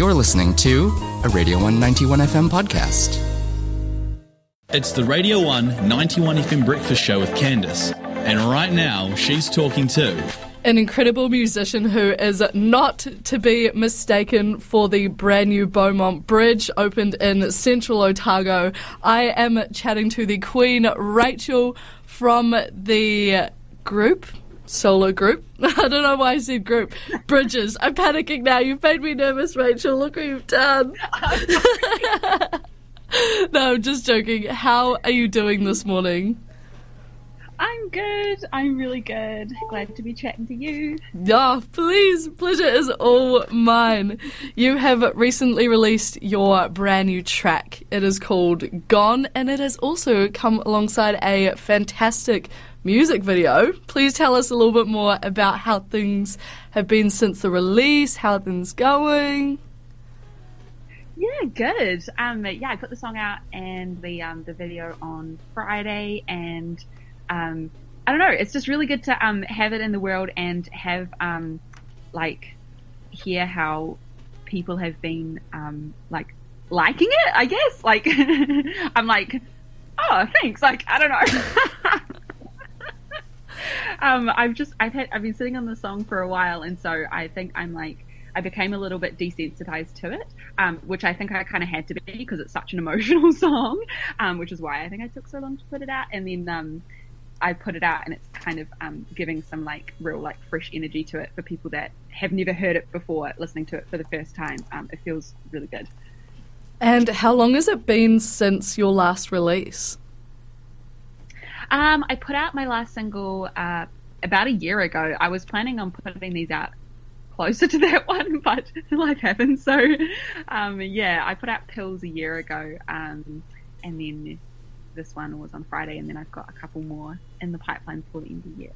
You're listening to a Radio 191 FM podcast. It's the Radio 191 FM Breakfast Show with Candice. And right now, she's talking to an incredible musician who is not to be mistaken for the brand new Beaumont Bridge opened in central Otago. I am chatting to the Queen Rachel from the group solo group. I don't know why I said group. Bridges. I'm panicking now. You've made me nervous, Rachel. Look what you've done. no, I'm just joking. How are you doing this morning? I'm good. I'm really good. Glad to be chatting to you. Yeah, please. Pleasure is all mine. You have recently released your brand new track. It is called Gone, and it has also come alongside a fantastic music video. Please tell us a little bit more about how things have been since the release, how things going. Yeah, good. Um, yeah, I put the song out and the um, the video on Friday, and um, I don't know. It's just really good to um, have it in the world and have um, like hear how people have been um, like liking it. I guess like I'm like, oh, thanks. Like I don't know. um, I've just I've had I've been sitting on the song for a while, and so I think I'm like I became a little bit desensitized to it, um, which I think I kind of had to be because it's such an emotional song, um, which is why I think I took so long to put it out. And then um, I put it out, and it's kind of um, giving some like real like fresh energy to it for people that have never heard it before, listening to it for the first time. Um, it feels really good. And how long has it been since your last release? Um, I put out my last single uh, about a year ago. I was planning on putting these out closer to that one, but life happens. So, um, yeah, I put out Pills a year ago, um, and then this one was on Friday, and then I've got a couple more in the pipeline for the end of the year.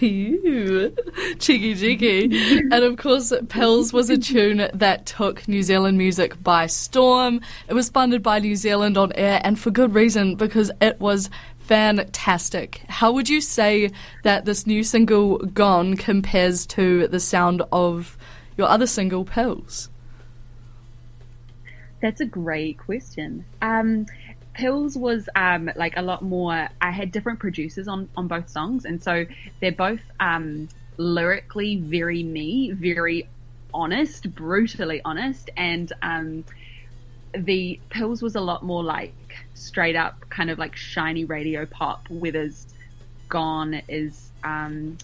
Ew, cheeky cheeky. and of course, Pills was a tune that took New Zealand music by storm. It was funded by New Zealand on air, and for good reason, because it was fantastic. How would you say that this new single, Gone, compares to the sound of your other single, Pills? That's a great question. Um, Pills was um, like a lot more. I had different producers on on both songs, and so they're both um, lyrically very me, very honest, brutally honest, and um, the Pills was a lot more like straight up kind of like shiny radio pop, whereas Gone is um,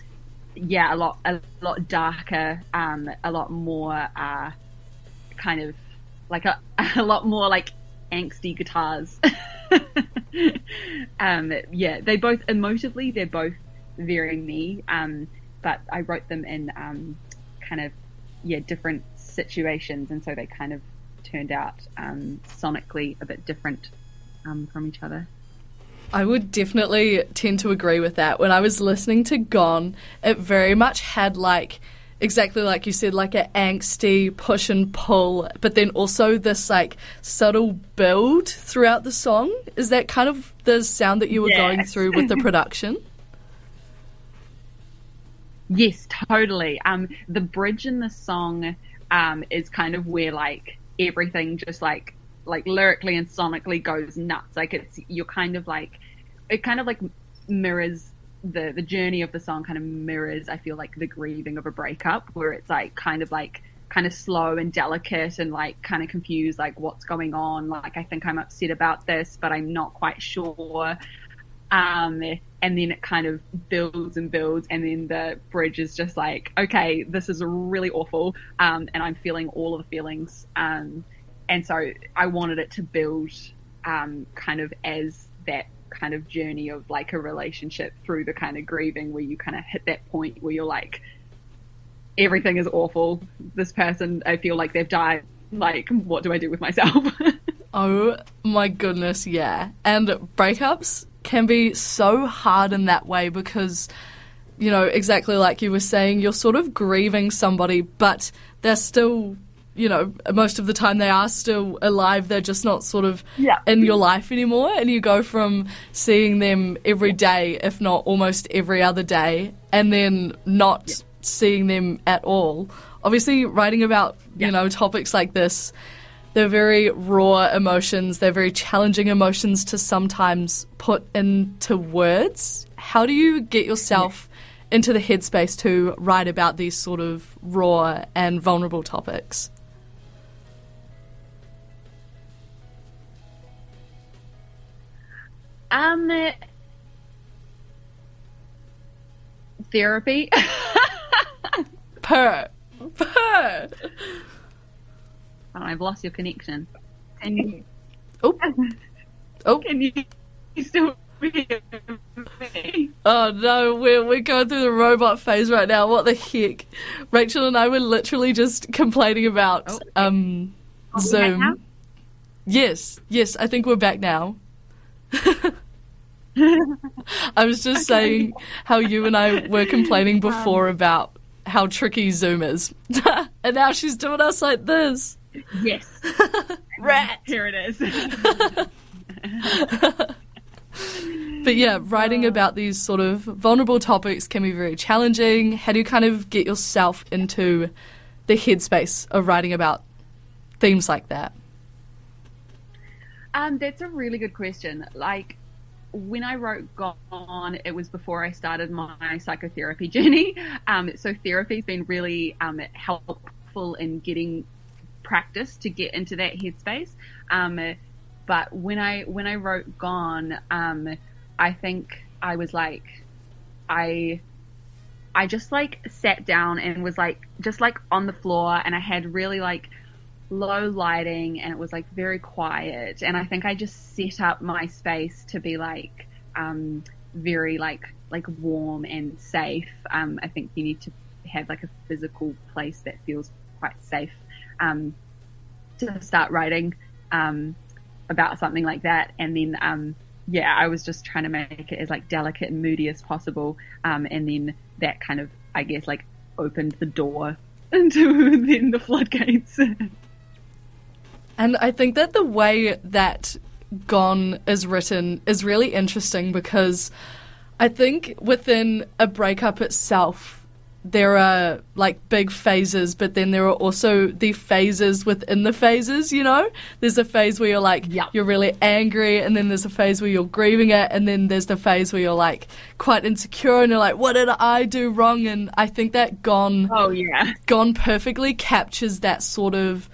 yeah a lot a lot darker, um, a lot more uh, kind of like a, a lot more like angsty guitars. um, yeah, they both emotively they're both very me, um, but I wrote them in um, kind of yeah different situations, and so they kind of turned out um, sonically a bit different um, from each other. I would definitely tend to agree with that. When I was listening to Gone, it very much had like exactly like you said, like an angsty push and pull, but then also this like subtle build throughout the song. Is that kind of the sound that you were going through with the production? Yes, totally. Um, the bridge in the song um, is kind of where like everything just like like lyrically and sonically goes nuts. Like it's you're kind of like it kind of like mirrors the the journey of the song kind of mirrors I feel like the grieving of a breakup where it's like kind of like kind of slow and delicate and like kind of confused like what's going on. Like I think I'm upset about this but I'm not quite sure um and then it kind of builds and builds and then the bridge is just like okay this is really awful um and I'm feeling all of the feelings um and so I wanted it to build um, kind of as that kind of journey of like a relationship through the kind of grieving where you kind of hit that point where you're like everything is awful. This person i feel like they've died. Like what do i do with myself? Oh my goodness yeah. And breakups can be so hard in that way because you know exactly like you were saying you're sort of grieving somebody but they're still you know, most of the time they are still alive. They're just not sort of yeah. in your life anymore. And you go from seeing them every day, if not almost every other day, and then not yeah. seeing them at all obviously writing about you know topics like this. They're very raw emotions. They're very challenging emotions to sometimes put into words. How do you get yourself into the headspace to write about these sort of raw and vulnerable topics? Um, therapy. Purr. Purr. Oh, I've lost your connection. Can you, Oh. Oh. can you, you still hear me? Oh no, we're we're going through the robot phase right now. What the heck? Rachel and I were literally just complaining about Oh. um Are we back Zoom. now? Yes, yes, I think we're back now. I was just saying how you and I were complaining before about how tricky Zoom is. and now she's doing us like this. Yes. Rat. Here it is. But yeah, writing about these sort of vulnerable topics can be very challenging. How do you kind of get yourself into the headspace of writing about themes like that? Um, that's a really good question. Like when I wrote Gone, it was before I started my psychotherapy journey. Um, so therapy's been really um, helpful in getting practice to get into that headspace. Um, but when I when I wrote Gone, um, I think I was like, I I just like sat down and was like just like on the floor, and I had really like low lighting and it was like very quiet. And i think i just set up my space to be like um very like like warm and safe. Um i think you need to have like a physical place that feels quite safe um to start writing um about something like that. And then um yeah i was just trying to make it as like delicate and moody as possible. Um and then that kind of i guess like opened the door into then the floodgates And I think that the way that Gone is written is really interesting because I think within a breakup itself, there are like big phases, but then there are also the phases within the phases, you know? There's a phase where you're like, Yeah. you're really angry, and then there's a phase where you're grieving it, and then there's the phase where you're like quite insecure and you're like, what did I do wrong? And I think that Gone Oh yeah. Gone perfectly captures that sort of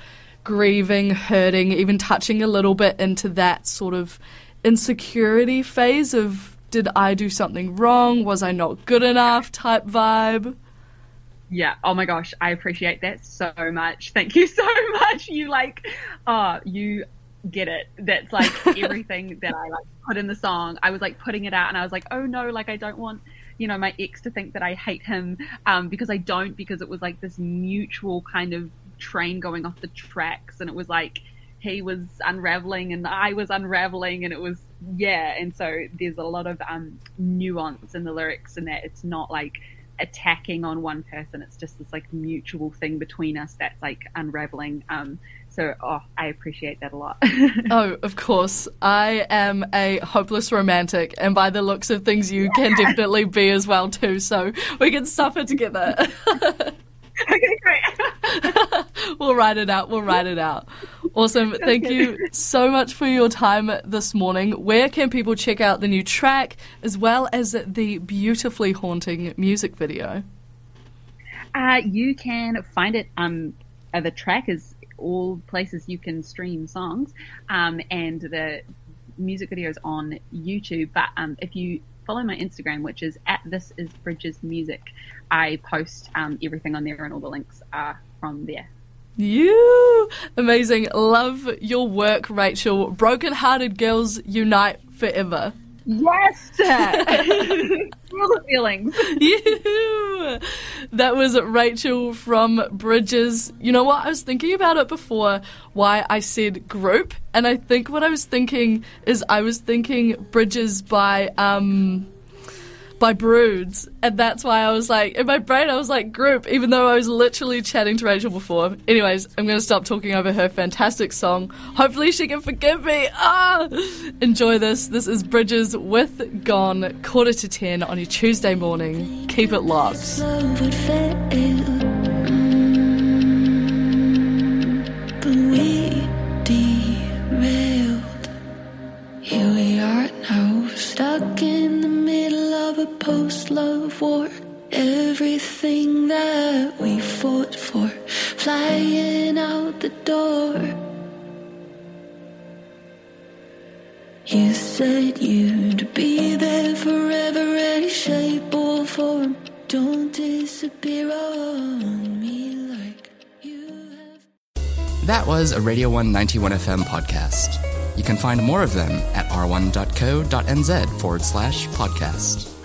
grieving, hurting, even touching a little bit into that sort of insecurity phase of did I do something wrong? Was I not good enough type vibe? Yeah. Oh my gosh, I appreciate that so much. Thank you so much. You like, oh, you get it. That's like everything that I like put in the song. I was like putting it out, and I was like, oh no, like I don't want. You know, my ex to think that I hate him um, because I don't, because it was like this mutual kind of train going off the tracks, and it was like he was unraveling and I was unraveling, and it was yeah. And so there's a lot of um, nuance in the lyrics, and that it's not like attacking on one person. It's just this like mutual thing between us that's like unraveling. Um, so oh, I appreciate that a lot. Oh, of course. I am a hopeless romantic, and by the looks of things, you can definitely be as well too. So we can suffer together. okay, great. we'll write it out. We'll write it out. Awesome. Thank you so much for your time this morning. Where can people check out the new track as well as the beautifully haunting music video? Uh, you can find it. Um, uh, the track is all places you can stream songs, um, and the music video is on YouTube. But um, if you follow my Instagram, which is at this is Bridges Music, I post um, everything on there, and all the links are from there. You amazing. Love your work, Rachel. Broken hearted girls unite forever. Yes, all the feelings. That was Rachel from Bridges. You know what? I was thinking about it before why I said group, and I think what I was thinking is I was thinking Bridges by um by Broods, and that's why I was like in my brain I was like group, even though I was literally chatting to Rachel before. Anyways, I'm gonna stop talking over her fantastic song. Hopefully she can forgive me. Ah, enjoy this. This is Bridges with Gone, quarter to ten on your Tuesday morning. Keep it locked. You said you'd be there forever, shape. Don't disappear on me like you have. That was a Radio 191 FM podcast. You can find more of them at r1.co.nz forward slash podcast.